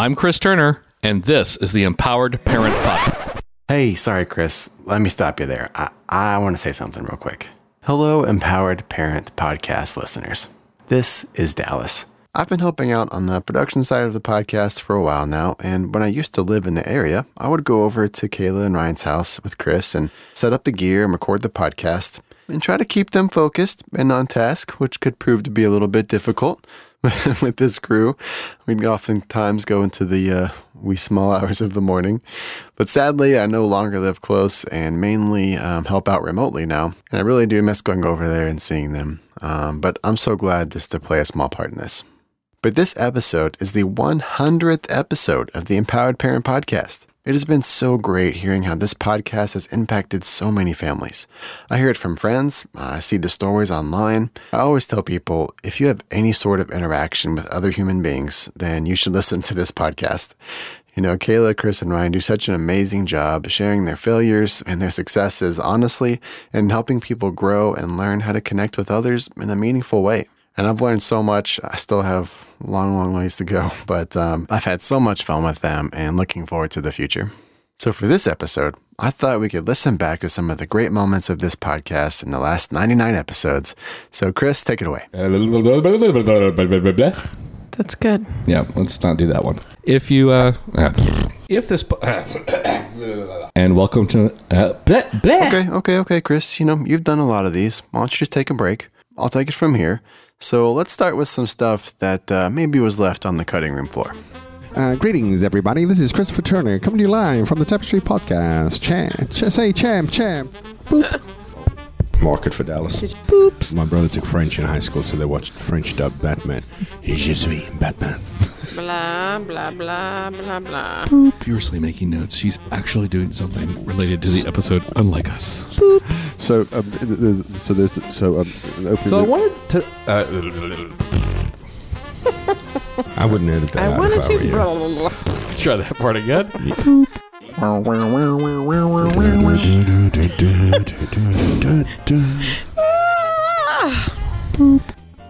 I'm Chris Turner, and this is the Empowered Parent Podcast. Hey, sorry, Chris. Let me stop you there. I, I want to say something real quick. Hello, Empowered Parent Podcast listeners. This is Dallas. I've been helping out on the production side of the podcast for a while now, and when I used to live in the area, I would go over to Kayla and Ryan's house with Chris and set up the gear and record the podcast and try to keep them focused and on task, which could prove to be a little bit difficult with this crew. We'd oftentimes go into the uh, wee small hours of the morning. But sadly, I no longer live close and mainly um, help out remotely now. And I really do miss going over there and seeing them. Um, but I'm so glad just to play a small part in this. But this episode is the 100th episode of the Empowered Parent Podcast. It has been so great hearing how this podcast has impacted so many families. I hear it from friends, I see the stories online. I always tell people if you have any sort of interaction with other human beings, then you should listen to this podcast. You know, Kayla, Chris, and Ryan do such an amazing job sharing their failures and their successes honestly and helping people grow and learn how to connect with others in a meaningful way. And I've learned so much. I still have long, long ways to go, but um, I've had so much fun with them and looking forward to the future. So, for this episode, I thought we could listen back to some of the great moments of this podcast in the last 99 episodes. So, Chris, take it away. That's good. Yeah, let's not do that one. If you, uh, if this, and welcome to, uh, bleh, bleh. Okay, okay, okay, Chris. You know, you've done a lot of these. Why don't you just take a break? I'll take it from here. So, let's start with some stuff that uh, maybe was left on the cutting room floor. Uh, greetings, everybody. This is Christopher Turner coming to you live from the Tapestry Podcast. Champ, ch- say champ, champ. Market for Dallas. My brother took French in high school, so they watched French dub Batman. Je suis Batman. Blah, blah, blah, blah, blah. Boop. Furiously making notes. She's actually doing something related to the episode, unlike us. Boop. So, um, th- th- so there's so um, opening. So I wanted to. Uh, I wouldn't edit that I out wanted if I were you. Try that part again.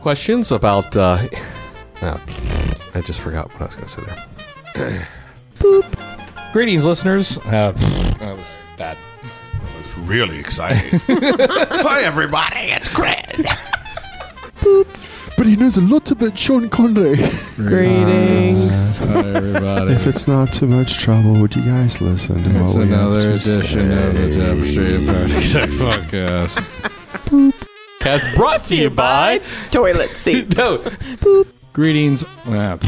Questions about. Uh, oh, I just forgot what I was going to say there. Boop. Greetings, listeners. Uh, that was bad. It's really exciting. Hi, everybody. It's Chris. But he knows a lot about Sean Connery. Greetings. Hi, everybody. if it's not too much trouble, would you guys listen to It's what we have another to edition of the say? Tapestry Party Podcast. Cast brought to you by. Toilet seats. No. Greetings. Ah.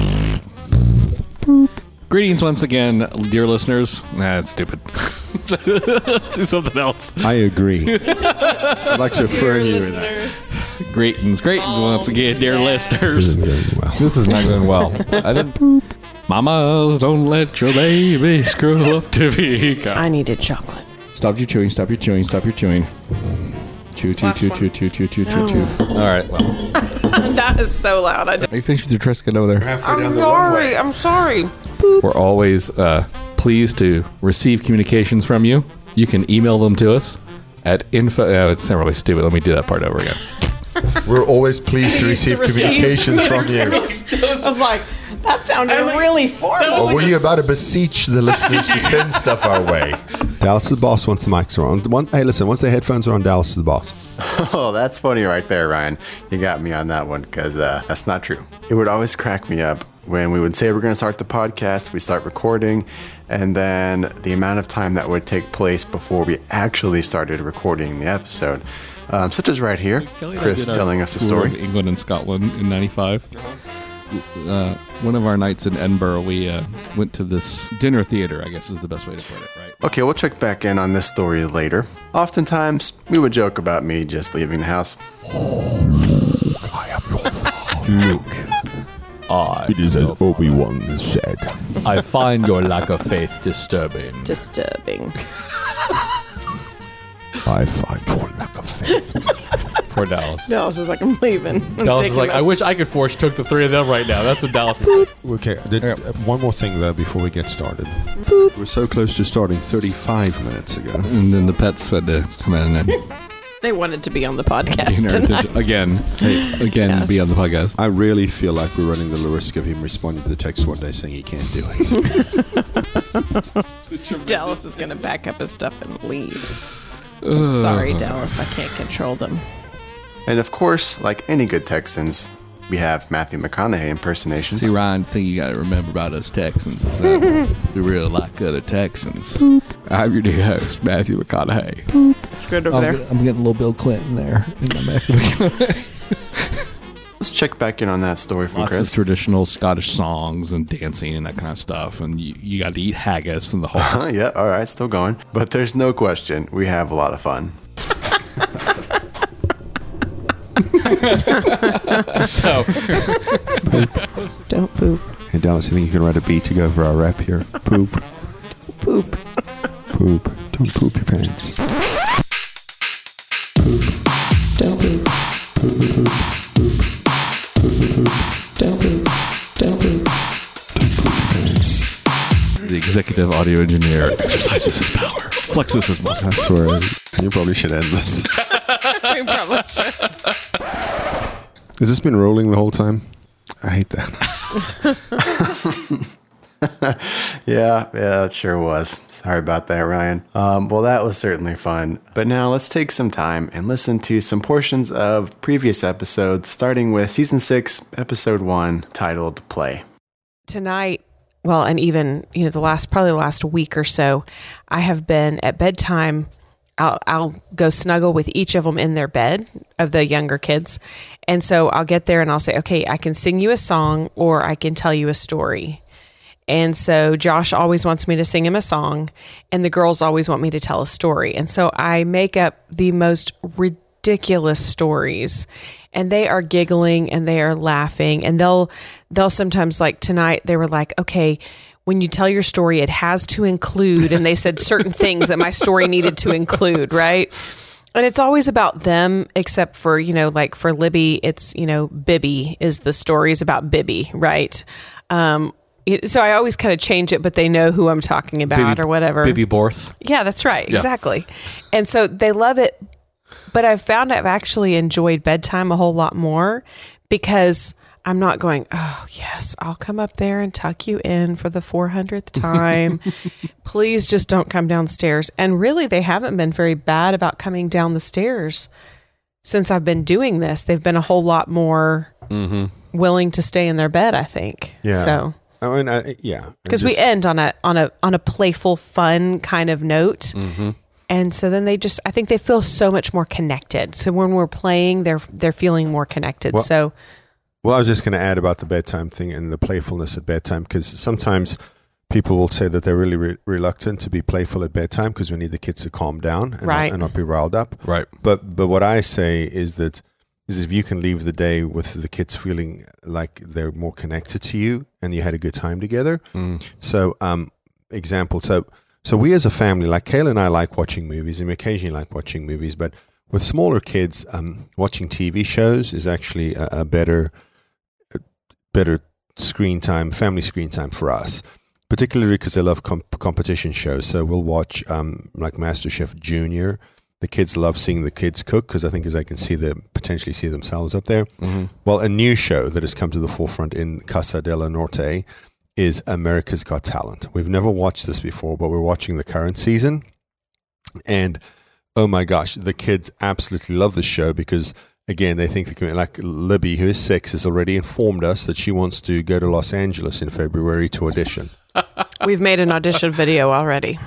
Greetings once again, dear listeners. Nah, that's stupid. Do something else. I agree. I'd like to affirm you in that. Listeners. Greetings, greetings oh, once again, dear Moms and listeners. This is going well. This is not going well. I didn't. Mamas, don't let your baby screw up to be. I needed chocolate. Stop your chewing. Stop your chewing. Stop your chewing. Chew, chew, Last chew, one. chew, chew, chew, chew, chew, chew. All right. Well, That is so loud. I are you finished with your Triscuit over there? Halfway down I'm the sorry. I'm sorry. We're always uh, pleased to receive communications from you. You can email them to us at info. Uh, it's not really stupid. Let me do that part over again. We're always pleased to receive receive communications from you. I was like, that sounded really formal. Or were you about to beseech the listeners to send stuff our way? Dallas is the boss once the mics are on. One, hey, listen, once the headphones are on, Dallas is the boss. Oh, that's funny right there, Ryan. You got me on that one because uh, that's not true. It would always crack me up when we would say we're going to start the podcast, we start recording, and then the amount of time that would take place before we actually started recording the episode. Um, such as right here, Chris telling us a story. England and Scotland in '95. Uh, one of our nights in Edinburgh, we uh, went to this dinner theater. I guess is the best way to put it, right? Okay, we'll check back in on this story later. Oftentimes, we would joke about me just leaving the house. I am your Luke, I, It is as Obi Wan said. I find your lack of faith disturbing. Disturbing. I find your lack of faith. Poor Dallas. Dallas is like, I'm leaving. I'm Dallas is taking like, I this. wish I could force took the three of them right now. That's what Dallas is. like. Okay, did, uh, one more thing though before we get started. We're so close to starting 35 minutes ago. And then the pets said to come in and They wanted to be on the podcast Getting our tonight. Again, hey, again, Yes. be on the podcast. I really feel like we're running the risk of him responding to the text one day saying he can't do it. Dallas is going to back up his stuff and leave. Sorry, Dallas. I can't control them. And of course, like any good Texans, we have Matthew McConaughey impersonations. See, Ryan, thing you got to remember about us Texans is that we really like other Texans. I'm your new host, Matthew McConaughey. It's good over I'm, there. get- I'm getting a little Bill Clinton there. in my Matthew McConaughey. Let's check back in on that story from Lots of traditional Scottish songs and dancing and that kind of stuff. And you, you got to eat haggis and the whole. Huh, yeah, all right, still going. But there's no question, we have a lot of fun. so, Don't poop. hey, Dallas, you think you can write a beat to go for our rap here? Poop, Poop. poop. Don't poop your pants. Don't poop. Don't poop. Don't poop. Don't poop your pants. The executive audio engineer exercises his power, flexes his muscles. I swear, you probably should end this. We probably should. Has this been rolling the whole time? I hate that. Yeah, yeah, it sure was. Sorry about that, Ryan. Um, well, that was certainly fun. But now let's take some time and listen to some portions of previous episodes, starting with season six, episode one, titled Play. tonight well and even you know the last probably the last week or so i have been at bedtime I'll, I'll go snuggle with each of them in their bed of the younger kids and so i'll get there and i'll say okay i can sing you a song or i can tell you a story and so Josh always wants me to sing him a song, and the girls always want me to tell a story. And so I make up the most ridiculous stories, and they are giggling and they are laughing, and they'll they'll sometimes like tonight they were like, okay. When you tell your story, it has to include, and they said certain things that my story needed to include, right? And it's always about them, except for, you know, like for Libby, it's, you know, Bibby is the stories about Bibby, right? Um, it, so I always kind of change it, but they know who I'm talking about or whatever. Bibby Borth. Yeah, that's right. Yeah. Exactly. And so they love it. But I've found I've actually enjoyed bedtime a whole lot more because I'm not going, oh, yes, I'll come up there and tuck you in for the 400th time. Please just don't come downstairs. And really, they haven't been very bad about coming down the stairs since I've been doing this. They've been a whole lot more mm-hmm. willing to stay in their bed, I think. Yeah. So oh, I mean, I, yeah. because we end on a on a on a playful fun kind of note mm-hmm. and so then they just i think they feel so much more connected so when we're playing they're they're feeling more connected Well- so Well, I was just going to add about the bedtime thing and the playfulness at bedtime because sometimes people will say that they're really re- reluctant to be playful at bedtime because we need the kids to calm down and, Right. not, and not be riled up. Right. But but what I say is that is if you can leave the day with the kids feeling like they're more connected to you and you had a good time together. So um example so so we as a family like Kayla and I like watching movies and we occasionally like watching movies but with smaller kids um watching TV shows is actually a, a better a better screen time family screen time for us particularly because they love comp- competition shows so we'll watch um like MasterChef Junior the kids love seeing the kids cook because I think as they can see them potentially see themselves up there. Well, a new show that has come to the forefront in Casa de la Norte is America's Got Talent. We've never watched this before, but we're watching the current season, and oh my gosh, the kids absolutely love the show because. Again, they think can, like Libby, who is six, has already informed us that she wants to go to Los Angeles in February to audition. we've made an audition video already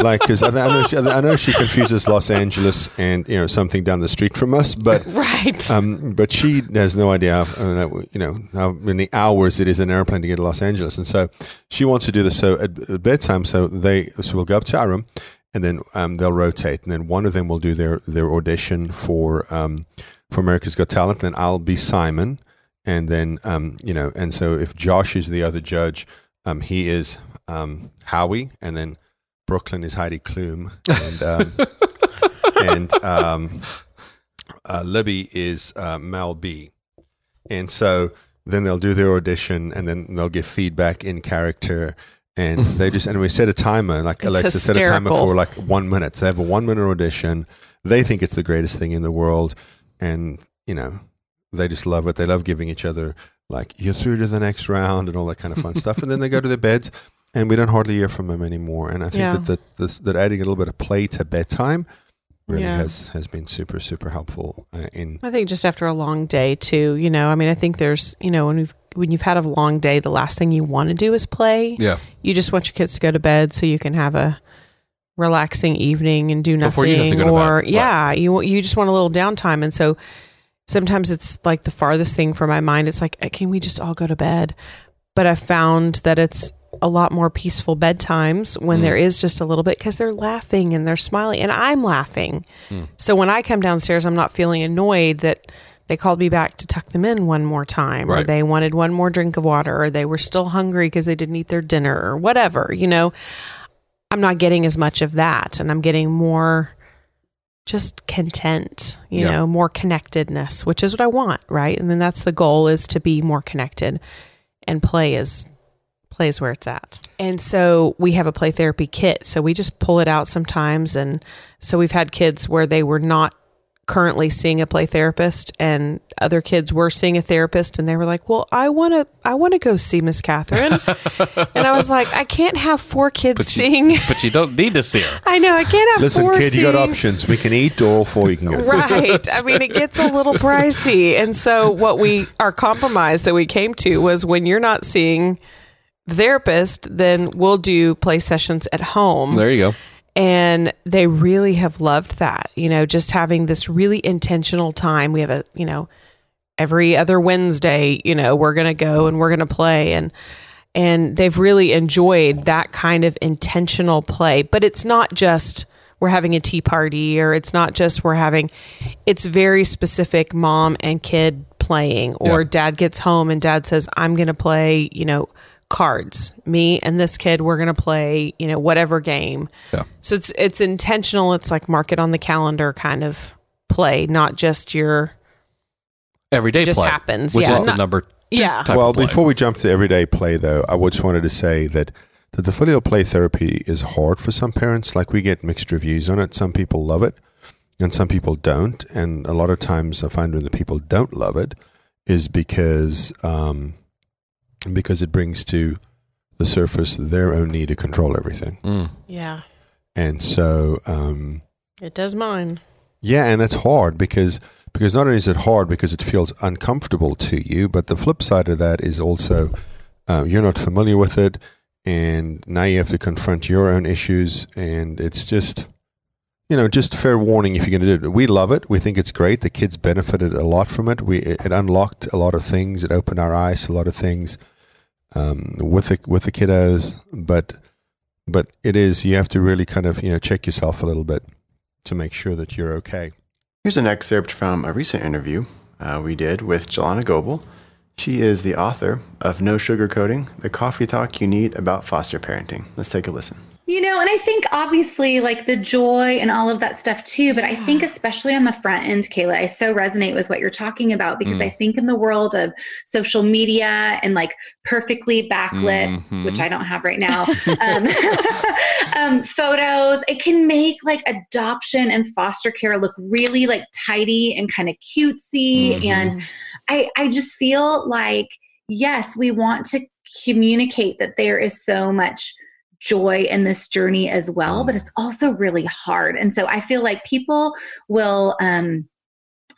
like because I, I know she, I know she confuses Los Angeles and you know something down the street from us, but right um, but she has no idea how, uh, you know how many hours it is in an airplane to get to Los Angeles, and so she wants to do this. So at, at bedtime, so they so we'll go up to our room, and then um, they'll rotate, and then one of them will do their their audition for um, for America's Got Talent, then I'll be Simon, and then um, you know, and so if Josh is the other judge, um, he is um, Howie, and then Brooklyn is Heidi Klum, and um, and um, uh, Libby is uh, Mel B, and so then they'll do their audition, and then they'll give feedback in character. And they just and we set a timer, like It's Alexa set a timer for like one minute. So they have a one minute audition, they think it's the greatest thing in the world, and you know, they just love it. They love giving each other like you're through to the next round and all that kind of fun stuff, and then they go to their beds, and we don't hardly hear from them anymore. And I think Yeah. that that, this, that adding a little bit of play to bedtime really Yeah. has has been super super helpful uh, in I think just after a long day too, you know, I mean, I think there's, you know, when we've when you've had a long day, the last thing you want to do is play. Yeah. You just want your kids to go to bed so you can have a relaxing evening and do nothing. Before you have to go to or Right. yeah, you you just want a little downtime, and so sometimes it's like the farthest thing from my mind. It's like, "Uh, can we just all go to bed? But I found that it's a lot more peaceful bedtimes when Mm. there is just a little bit because they're laughing and they're smiling and I'm laughing. So when I come downstairs, I'm not feeling annoyed that they called me back to tuck them in one more time or they wanted one more drink of water or they were still hungry because they didn't eat their dinner or whatever, you know. I'm not getting as much of that and I'm getting more just content, you Yeah. know, more connectedness, which is what I want, right? And then that's the goal is to be more connected and play is play is where it's at. And so we have a play therapy kit. So we just pull it out sometimes and so we've had kids where they were not currently seeing a play therapist and other kids were seeing a therapist and they were like, "Well, I want to I want to go see Miss Catherine." and I was like, "I can't have four kids But seeing you, but you don't need to see her. I know I can't have Listen, four kid, you got options. We can eat, or all four you can go. through. right i mean it gets a little pricey and so what we our compromise that we came to was when you're not seeing the therapist then we'll do play sessions at home There you go. And they really have loved that you know just having this really intentional time. We have a you know every other wednesday you know we're gonna go and we're gonna play. And and they've really enjoyed that kind of intentional play. But it's not just we're having a tea party or it's not just we're having it's very specific mom and kid playing. Or Yeah. dad gets home and dad says i'm gonna play you know cards me and this kid we're gonna play you know whatever game Yeah. so it's it's intentional. It's like mark it on the calendar kind of play, not just your Everyday Just play, happens, which yeah. is the number. yeah. type well, of play. before we jump to everyday play, though, I would just wanted to say that that the filial play therapy is hard for some parents. Like we get mixed reviews on it. Some people love it, and some people don't. And a lot of times, I find when the people don't love it is because um, because it brings to the surface their own need to control everything, Mm. Yeah. and so. Um, It does mine. Yeah, and that's hard because because not only is it hard because it feels uncomfortable to you, but the flip side of that is also uh, you're not familiar with it, and now you have to confront your own issues, and it's just you know just fair warning if you're going to do it. We love it. We think it's great. The kids benefited a lot from it. We it unlocked a lot of things. It opened our eyes a lot of things um, with the with the kiddos, but but it is you have to really kind of you know check yourself a little bit to make sure that you're okay. Here's an excerpt from a recent interview uh, we did with Jillanna Goble. She is the author of No Sugarcoating, the coffee talk you need about foster parenting. Let's take a listen. You know, and I think obviously like the joy and all of that stuff too, but I think especially on the front end, Kayla, I so resonate with what you're talking about because Mm. I think in the world of social media and like perfectly backlit, Mhm. which I don't have right now, um, um, photos, it can make like adoption and foster care look really like tidy and kind of cutesy. Mhm. And I, I just feel like, yes, we want to communicate that there is so much joy in this journey as well, but it's also really hard. And so I feel like people will, um,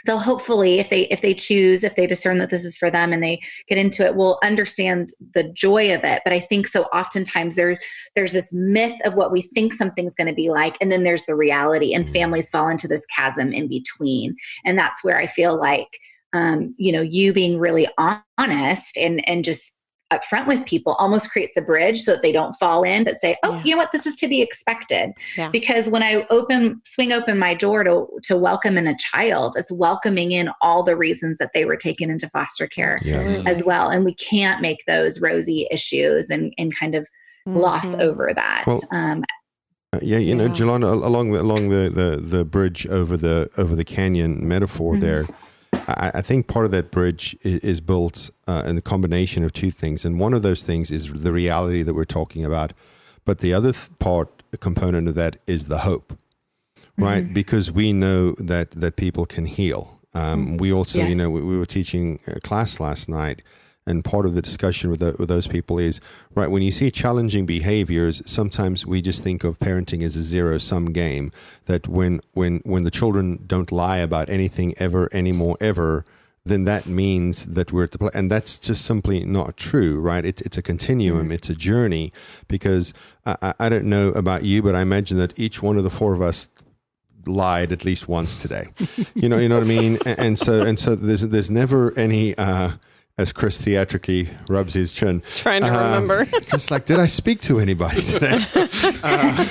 they'll hopefully if they if they choose if they discern that this is for them and they get into it will understand the joy of it. But i think so oftentimes there there's this myth of what we think something's going to be like and then there's the reality and families fall into this chasm in between. And that's where i feel like um, you know you being really honest and and just upfront with people almost creates a bridge so that they don't fall in but say oh Yeah. you know what this is to be expected Yeah. because when i open swing open my door to to welcome in a child it's welcoming in all the reasons that they were taken into foster care Absolutely. as well and we can't make those rosy issues and and kind of gloss Mhm. over that Well, um Uh, yeah, you know, Yeah. Jillanna, along the along the, the, the bridge over the over the canyon metaphor Mhm. there, I, I think part of that bridge is, is built uh, in a combination of two things, and one of those things is the reality that we're talking about, but the other th- part, the component of that, is the hope. right? Because we know that that people can heal. Um, we also, you know, we, we were teaching a class last night, and part of the discussion with, the, with those people is right when you see challenging behaviors. Sometimes we just think of parenting as a zero sum game. That when when when the children don't lie about anything ever anymore ever, then that means that we're at the place, and that's just simply not true, right? It, it's a continuum, it's a journey. Because I, I- I don't know about you, but I imagine that each one of the four of us lied at least once today. You know, you know what I mean. And, and so, and so, there's there's never any. Uh, as Chris theatrically rubs his chin, Trying to uh, remember. Chris, like, did I speak to anybody today? Uh,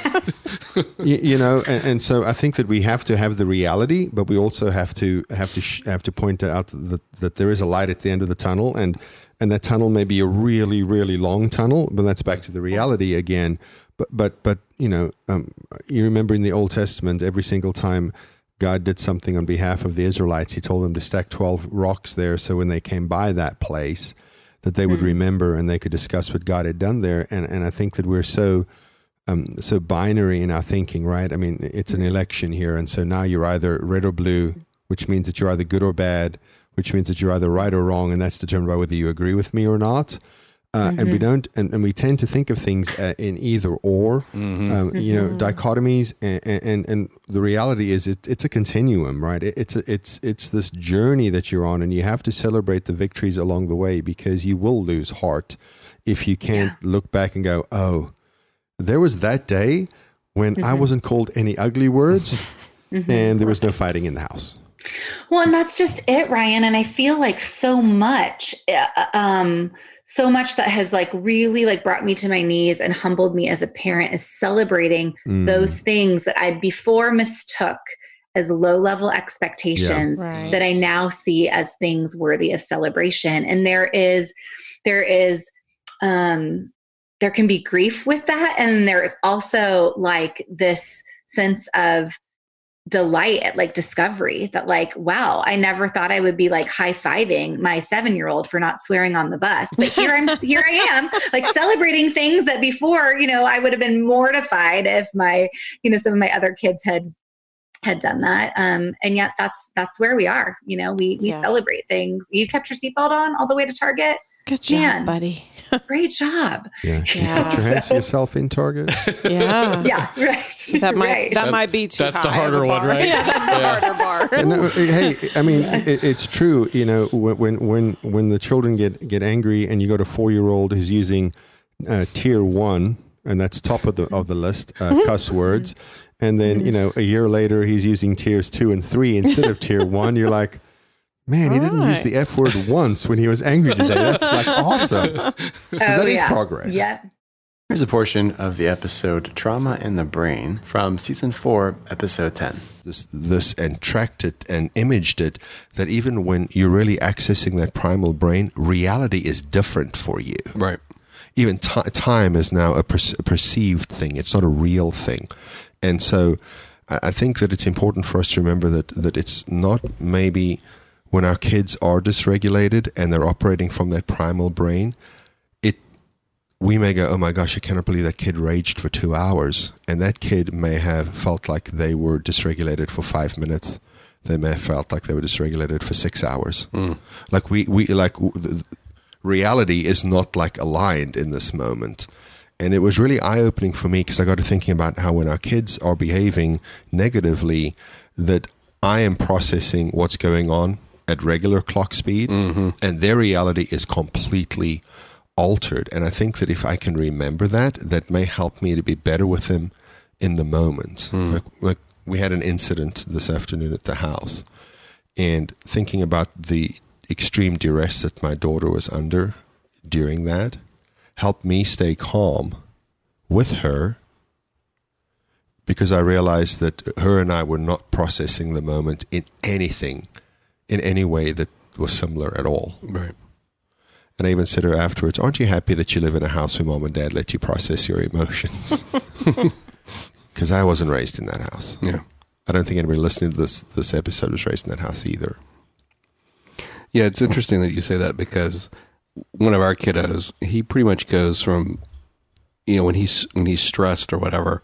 you, you know, and, and so I think that we have to have the reality, but we also have to have to sh- have to point out that, that there is a light at the end of the tunnel, and and that tunnel may be a really really long tunnel, but that's back to the reality again. But but but you know, um, you remember in the Old Testament, every single time God did something on behalf of the Israelites, He told them to stack twelve rocks there, so when they came by that place, that they would remember and they could discuss what God had done there. And and I think that we're so um, so binary in our thinking, right? I mean, it's an election here, and so now you're either red or blue, which means that you're either good or bad, which means that you're either right or wrong, and that's determined by whether you agree with me or not. Uh, And we don't, and, and we tend to think of things uh, in either or, um, you know, dichotomies, and, and and the reality is it, it's a continuum, right? It, it's a, it's it's this journey that you're on, and you have to celebrate the victories along the way because you will lose heart if you can't look back and go, oh, there was that day when I wasn't called any ugly words and there was no fighting in the house. Well, and that's just it, Ryan. And I feel like so much, uh, um, so much that has like really like brought me to my knees and humbled me as a parent is celebrating Mm. those things that I before mistook as low level expectations Right. that I now see as things worthy of celebration. And there is, there is, um, there can be grief with that. And there is also like this sense of delight at like discovery that like wow i never thought i would be like high-fiving my seven-year-old for not swearing on the bus. But here i'm here i am like celebrating things that before you know i would have been mortified if my you know some of my other kids had had done that. Um and yet that's that's where we are you know we we Yeah. celebrate things. You kept your seatbelt on all the way to target Good job, Man. buddy. great job Yeah. You Yeah. kept your hands to yourself in Target. Yeah. yeah right That might right. that That- might be too that's the high of harder one, right? Yeah, that's the harder bar. no, hey, I mean, it, it's true. You know, when when when the children get get angry, and you got a four year old who's using uh, tier one, and that's top of the of the list, uh, cuss words, and then you know a year later he's using tiers two and three instead of tier one. You're like. Man, he didn't use the F word once when he was angry today. That's like awesome. oh, that is yeah. progress. yeah Here's a portion of the episode Trauma in the Brain from season 4, episode 10. this, this and tracked it and imaged it that even when you're really accessing that primal brain, reality is different for you. Right. Even ti time is now a, per- a perceived thing, it's not a real thing. And so I I think that it's important for us to remember that, that it's not maybe when our kids are dysregulated and they're operating from that primal brain, it we may go, oh my gosh, I cannot believe that kid raged for two hours. And that kid may have felt like they were dysregulated for five minutes. They may have felt like they were dysregulated for six hours. Hmm. Like we, we like the, reality is not like aligned in this moment. And it was really eye opening for me because I got to thinking about how when our kids are behaving negatively, that I am processing what's going on at regular clock speed, mm-hmm. and their reality is completely altered. And I think that if I can remember that, that may help me to be better with them in the moment. Hmm. Like, like we had an incident this afternoon at the house, and thinking about the extreme duress that my daughter was under during that helped me stay calm with her because I realized that her and I were not processing the moment in anything, in any way that was similar at all. Right. And I even said to her afterwards, Aren't you happy that you live in a house where mom and dad let you process your emotions? Because I wasn't raised in that house. Yeah. I don't think anybody listening to this, this episode was raised in that house either. Yeah, it's interesting that you say that because one of our kiddos, he pretty much goes from, you know, when he's when he's stressed or whatever,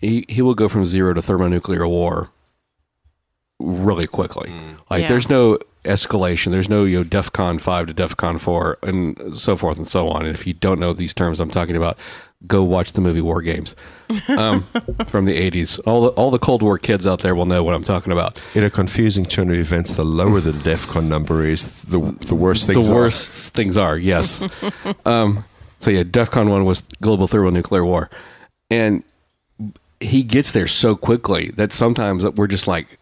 he he will go from zero to thermonuclear war really quickly. Like Yeah. there's no escalation. There's no you know DEFCON five to DEFCON four and so forth and so on. And if you don't know these terms I'm talking about, go watch the movie War Games um, from the 80s. All the, all the Cold War kids out there will know what I'm talking about. In a confusing turn of events, the lower the DEFCON number is, the the worse things the are. worst things are. Yes. um, so yeah, DEFCON one was global thermonuclear war, and he gets there so quickly that sometimes we're just like,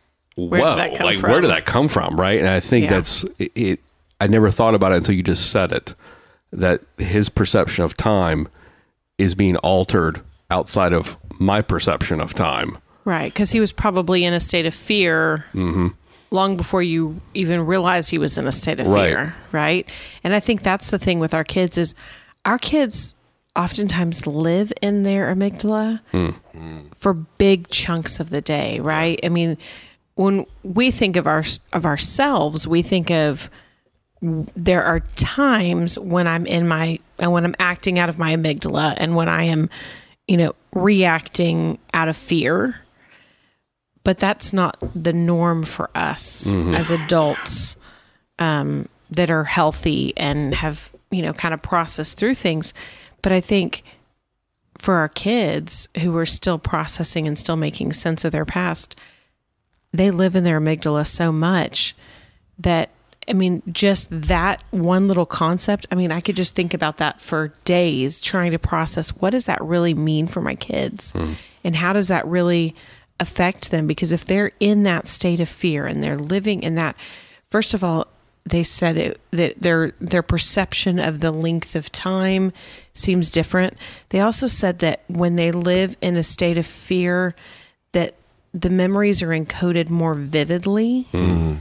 Where did "Whoa!" that come like, from? where did that come from? Right? And I think Yeah. that's it, it. I never thought about it until you just said it. That his perception of time is being altered outside of my perception of time. Right, because he was probably in a state of fear mm-hmm. long before you even realized he was in a state of Right. fear, right? And I think that's the thing with our kids is our kids oftentimes live in their amygdala hmm. for big chunks of the day, right? I mean, when we think of our of ourselves, we think of there are times when I'm in my and when I'm acting out of my amygdala and when I am, you know, reacting out of fear. But that's not the norm for us as adults um, that are healthy and have, you know, kind of processed through things. But I think for our kids who are still processing and still making sense of their past, they live in their amygdala so much that I mean, just that one little concept. I mean, I could just think about that for days trying to process what does that really mean for my kids? Hmm. And how does that really affect them? Because if they're in that state of fear and they're living in that, first of all, they said it, that their their perception of the length of time seems different. They also said that when they live in a state of fear, that the memories are encoded more vividly. Hmm.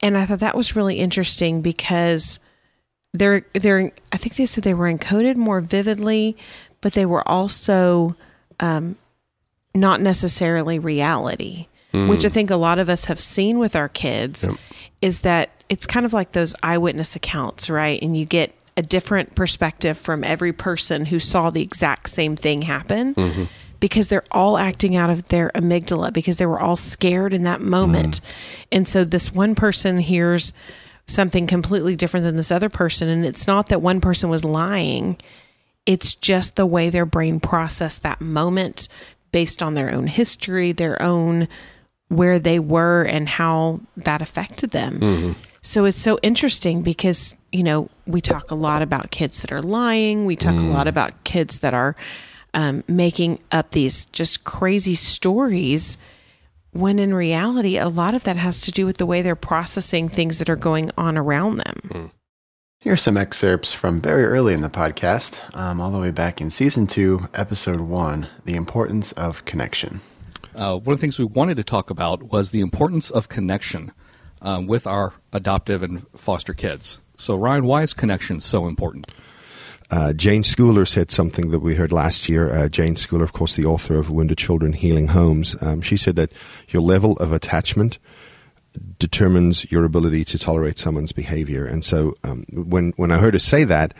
And I thought that was really interesting because they're they're I think they said they were encoded more vividly, but they were also um, not necessarily reality, hmm. which I think a lot of us have seen with our kids is that it's kind of like those eyewitness accounts, right? And you get a different perspective from every person who saw the exact same thing happen mm-hmm. Because they're all acting out of their amygdala because they were all scared in that moment. Mm-hmm. And so this one person hears something completely different than this other person. And it's not that one person was lying, it's just the way their brain processed that moment based on their own history, their own where they were and how that affected them. Mm-hmm. So it's so interesting because, you know, we talk a lot about kids that are lying. We talk a mm. lot about kids that are um, making up these just crazy stories when in reality, a lot of that has to do with the way they're processing things that are going on around them. Here are some excerpts from very early in the podcast, um, all the way back in season two, episode one The Importance of Connection. uh, one of the things we wanted to talk about was the importance of connection um, with our adoptive and foster kids. So, Ryan, why is connection so important? Uh, Jayne Schooler said something that we heard last year. Uh, Jayne Schooler, of course, the author of Wounded Children Healing Homes, um, she said that your level of attachment determines your ability to tolerate someone's behavior. And so um, when, when I heard her say that,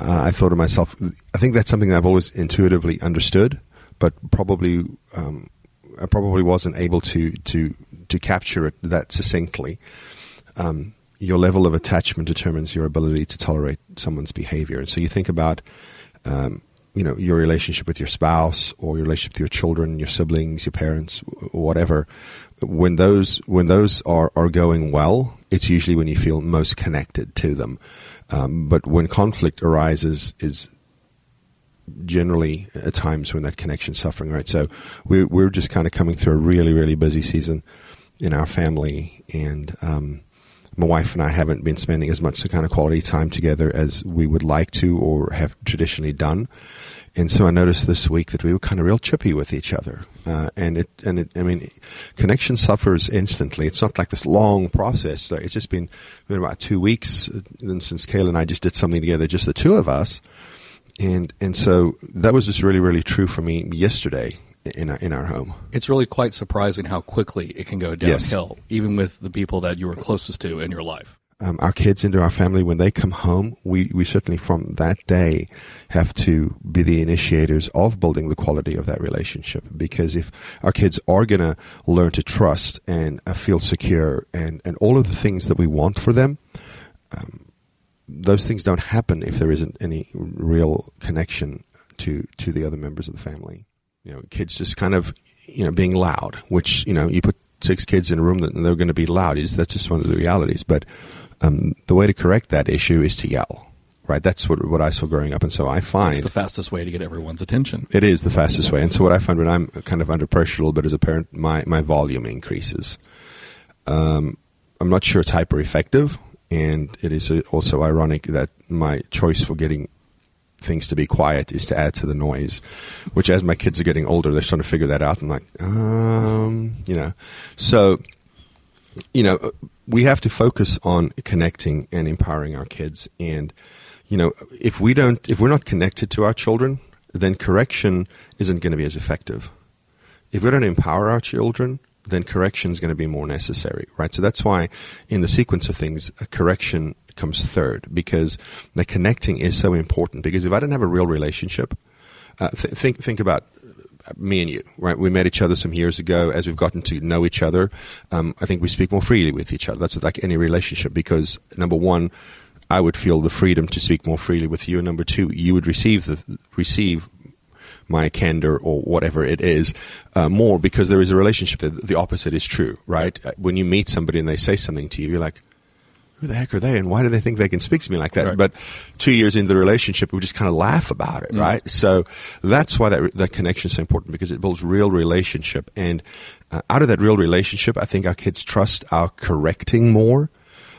uh, I thought to myself, I think that's something that I've always intuitively understood, but probably um, I probably wasn't able to to to capture it that succinctly. Um, your level of attachment determines your ability to tolerate someone's behavior, and so you think about. Um, you know your relationship with your spouse or your relationship with your children your siblings your parents whatever. When those when those are are going well it's usually when you feel most connected to them. Um, but when conflict arises is generally at times when that connection's suffering right? So we, we're just kind of coming through a really really busy season in our family and um, my wife and I haven't been spending as much the kind of quality time together as we would like to or have traditionally done. And so I noticed this week that we were kind of real chippy with each other. Uh, and it, and it, I mean, connection suffers instantly. It's not like this long process. It's just been, been about two weeks uh, since Kayla and I just did something together, just the two of us. And, and so that was just really, really true for me yesterday in our, in our home. It's really quite surprising how quickly it can go Yes. downhill, even with the people that you were closest to in your life. um, our kids into our family when they come home, we, we certainly from that day have to be the initiators of building the quality of that relationship. Because if our kids are going to learn to trust and uh, feel secure and, and all of the things that we want for them, um, those things don't happen if there isn't any real connection to, to the other members of the family. You know, kids just kind of, you know, being loud, which, you know, you put six kids in a room and they're going to be loud. Is that's just one of the realities. But um, the way to correct that issue is to yell. Right, that's what what I saw growing up, and so I find It's the fastest way to get everyone's attention. it is the fastest way. And so what I find when I'm kind of under pressure a little bit as a parent, my my volume increases. Um, I'm not sure it's hyper effective, and it is also ironic that my choice for getting things to be quiet is to add to the noise, which as my kids are getting older, they're starting to figure that out. I'm like, um, you know, so you know, we have to focus on connecting and empowering our kids. And, you know, if we don't, if we're not connected to our children, then correction isn't going to be as effective. If we don't empower our children, then correction is going to be more necessary, right? So that's why in the sequence of things, a correction comes third because the connecting is so important. Because if I don't have a real relationship, uh, th- think think about me and you, right? We met each other some years ago. As we've gotten to know each other, um, I think we speak more freely with each other. That's like any relationship because number one, I would feel the freedom to speak more freely with you, and number two, you would receive the receive my candor or whatever it is uh, more because there is a relationship. The opposite is true, right? Uh, When you meet somebody and they say something to you, you're like, who the heck are they? And why do they think they can speak to me like that? Right. but two years into the relationship we just kind of laugh about it right? So that's why that, that connection is so important because it builds real relationship. And uh, out of that real relationship i think our kids trust our correcting more.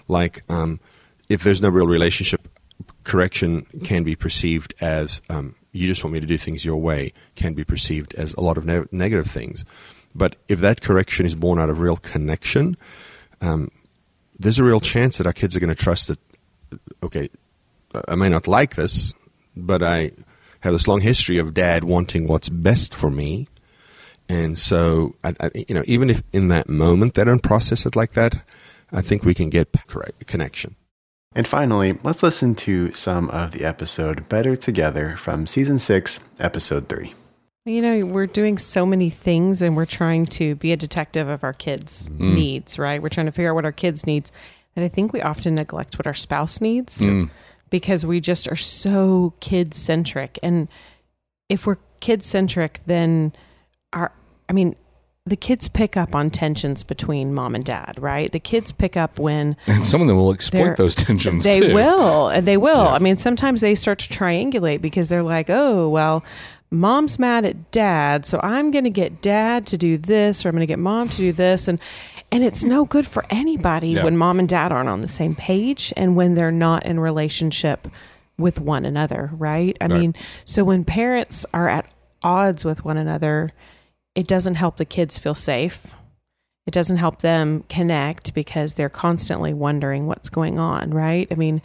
Like um, if there's no real relationship correction can be perceived as um, you just want me to do things your way can be perceived as a lot of ne- negative things. But if that correction is born out of real connection um, there's a real chance that our kids are going to trust that okay i may not like this but i have this long history of dad wanting what's best for me and so I, I, you know even if in that moment they don't process it like that i think we can get correct connection And finally, let's listen to some of the episode Better Together from season 6, episode 3. You know, we're doing so many things and we're trying to be a detective of our kids' mm. needs, right? We're trying to figure out what our kids needs. And I think we often neglect what our spouse needs mm. because we just are so kid centric. And if we're kid centric, then our, I mean, the kids pick up on tensions between mom and dad, right? The kids pick up when And some of them will exploit those tensions they too. will and they will i mean sometimes they start to triangulate because they're like oh well mom's mad at dad so i'm going to get dad to do this or i'm going to get mom to do this and and it's no good for anybody Yeah. when mom and dad aren't on the same page and when they're not in relationship with one another right i Right. mean so when parents are at odds with one another it doesn't help the kids feel safe it doesn't help them connect because they're constantly wondering what's going on, right? I mean,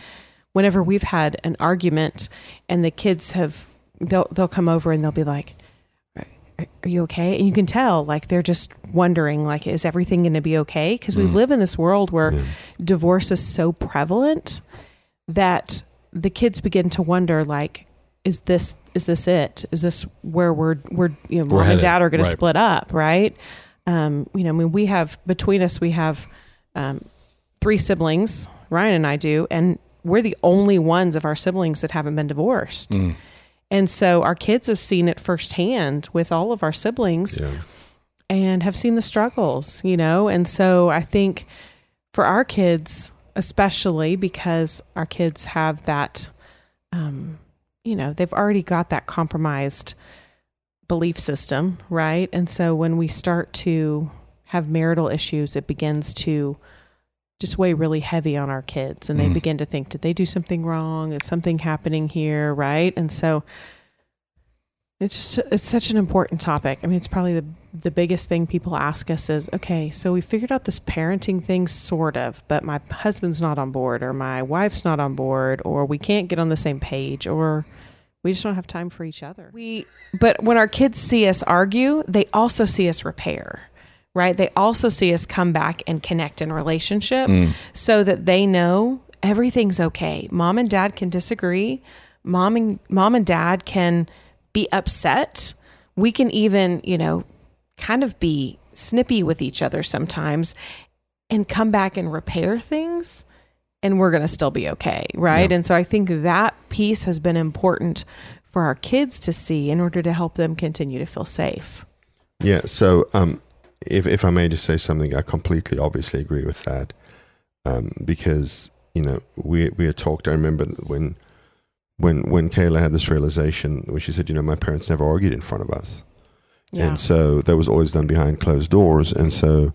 whenever we've had an argument and the kids have they'll they'll come over and they'll be like are you okay? And you can tell like they're just wondering like is everything going to be okay? Because we mm. live in this world where divorce is so prevalent that the kids begin to wonder like is this is this it? Is this where we're we're you know We're mom and dad are going right. to split up, right? Um, you know, I mean, we have between us, we have um, three siblings. Ryan and I do, and we're the only ones of our siblings that haven't been divorced. And so our kids have seen it firsthand with all of our siblings and have seen the struggles, you know? And so I think for our kids, especially because our kids have that, um, you know, they've already got that compromised belief system, right? And so when we start to have marital issues, it begins to just weigh really heavy on our kids and they mm-hmm. begin to think did they do something wrong? Is something happening here? Right? And so it's just it's such an important topic. I mean it's probably the the biggest thing people ask us is okay so we figured out this parenting thing sort of but my husband's not on board or my wife's not on board or we can't get on the same page or we just don't have time for each other we but when our kids see us argue they also see us repair right? They also see us come back and connect in relationship mm. so that they know everything's okay. Mom and dad can disagree. Mom and mom and dad can be upset. We can even, you know, kind of be snippy with each other sometimes and come back and repair things and we're going to still be okay, right? And so I think that piece has been important for our kids to see in order to help them continue to feel safe. Yeah. So, um, if if I may just say something, I completely, obviously agree with that, um, because you know we we had talked. I remember when when when Kayla had this realization, where she said, you know, my parents never argued in front of us, Yeah. and so that was always done behind closed doors. And so,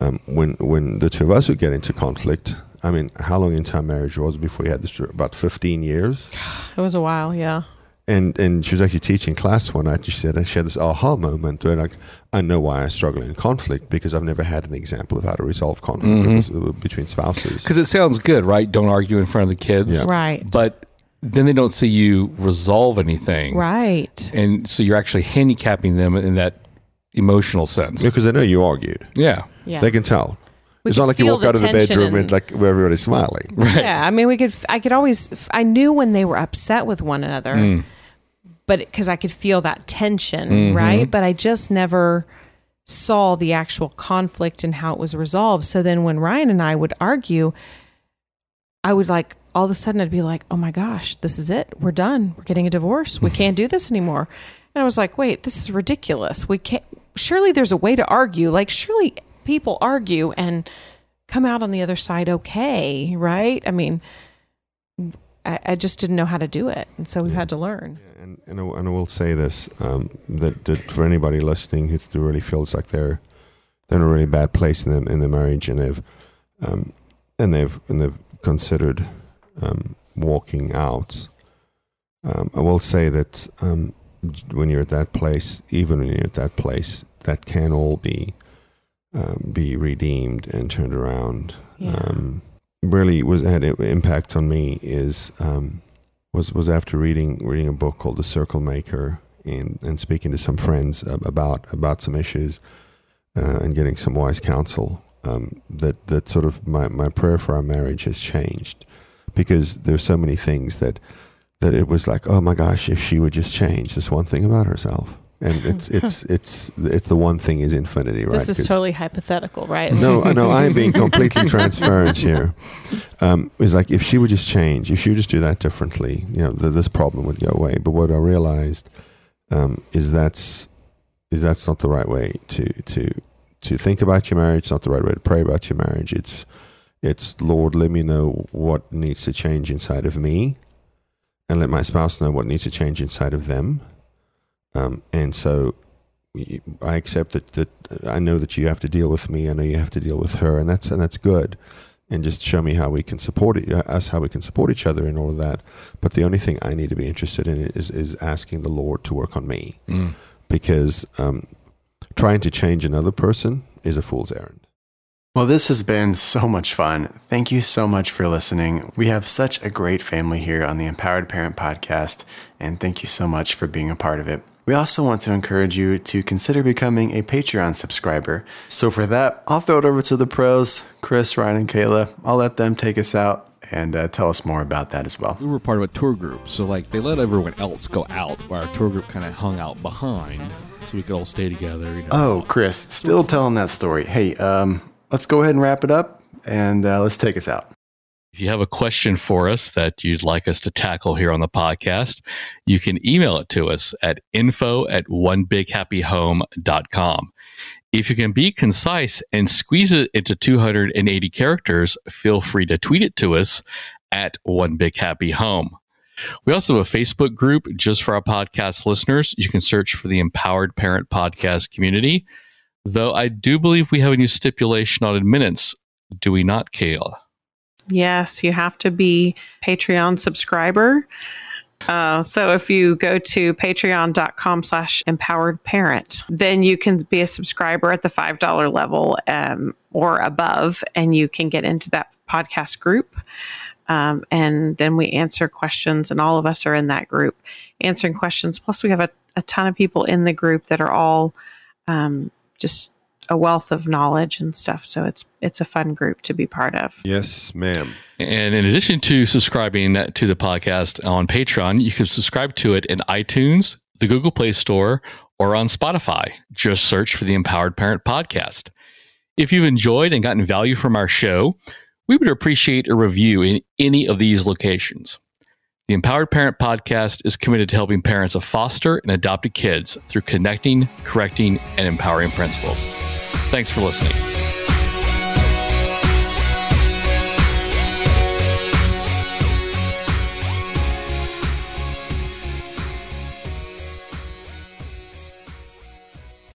um, when when the two of us would get into conflict, I mean, how long into our marriage was before we had this? About fifteen years. It was a while, yeah. and and she was actually teaching class one night. And she said she had this aha moment where like I know why I struggle in conflict because I've never had an example of how to resolve conflict with- uh, between spouses. Because it sounds good, right? Don't argue in front of the kids. Yeah. Right. But then they don't see you resolve anything. right. And so you're actually handicapping them in that emotional sense. Because they know you argued. Yeah. Yeah. They can tell. We it's not like you walk out of the bedroom and and- like where everybody's smiling. Right. Yeah, I mean, we could. I could always. I knew when they were upset with one another, Mm. but because I could feel that tension, Mm-hmm. right? But I just never saw the actual conflict and how it was resolved. So then, when Ryan and I would argue, I would like all of a sudden I'd be like, "Oh my gosh, this is it. We're done. We're getting a divorce. We can't do this anymore." And I was like, "Wait, this is ridiculous. We can't. Surely there's a way to argue. Like, surely people argue and." come out on the other side okay, right? I mean, I, I just didn't know how to do it, and so we've had to learn. And and I, and I will say this um, that that for anybody listening who really feels like they're they're in a really bad place in their in their marriage and they've um, and they've and they've considered um, walking out. Um, I will say that um, when you're at that place, even when you're at that place, that can all be um, be redeemed and turned around. Yeah. Um, really, was had an impact on me is um, was was after reading reading a book called The Circle Maker and and speaking to some friends about about some issues uh, and getting some wise counsel. Um, that that sort of my my prayer for our marriage has changed because there's so many things that that it was like oh my gosh if she would just change this one thing about herself and it's it's it's it's the one thing is infinity right This is totally hypothetical, right? no, know I am being completely transparent here. Um, it's like if she would just change, if she would just do that differently, you know, th this problem would go away. But what I realized um, is that's is that's not the right way to to to think about your marriage. It's not the right way to pray about your marriage. It's it's Lord, let me know what needs to change inside of me, and let my spouse know what needs to change inside of them. Um, and so I accept that, that I know that you have to deal with me. I know you have to deal with her, and that's and that's good. And just show me how we can support it, uh, us, how we can support each other in all of that. But the only thing I need to be interested in is is asking the Lord to work on me, Mm. because um, trying to change another person is a fool's errand. Well, this has been so much fun. Thank you so much for listening. We have such a great family here on the Empowered Parent Podcast, and thank you so much for being a part of it. We also want to encourage you to consider becoming a Patreon subscriber. So, for that, I'll throw it over to the pros, Chris, Ryan, and Kayla. I'll let them take us out and uh, tell us more about that as well. We were part of a tour group, so like they let everyone else go out, while our tour group kind of hung out behind, so we could all stay together. You know. Oh, Chris, still telling that story. Hey, um, let's go ahead and wrap it up and uh, let's take us out. If you have a question for us that you'd like us to tackle here on the podcast, you can email it to us at info at onebighappyhome.com. If you can be concise and squeeze it into 280 characters, feel free to tweet it to us at One Big Happy Home. We also have a Facebook group just for our podcast listeners. You can search for the Empowered Parent Podcast community. Though I do believe we have a new stipulation on admittance. Do we not, Kayla? Yes, you have to be Patreon subscriber. Uh, so if you go to patreon.com slash empowered parent, then you can be a subscriber at the $5 level um, or above, and you can get into that podcast group. Um, and then we answer questions, and all of us are in that group answering questions. Plus, we have a, a ton of people in the group that are all um, just a wealth of knowledge and stuff. So it's it's a fun group to be part of. Yes, ma'am. And in addition to subscribing to the podcast on Patreon, you can subscribe to it in iTunes, the Google Play Store, or on Spotify. Just search for the Empowered Parent Podcast. If you've enjoyed and gotten value from our show, we would appreciate a review in any of these locations. The Empowered Parent Podcast is committed to helping parents of foster and adopted kids through connecting, correcting, and empowering principles. Thanks for listening.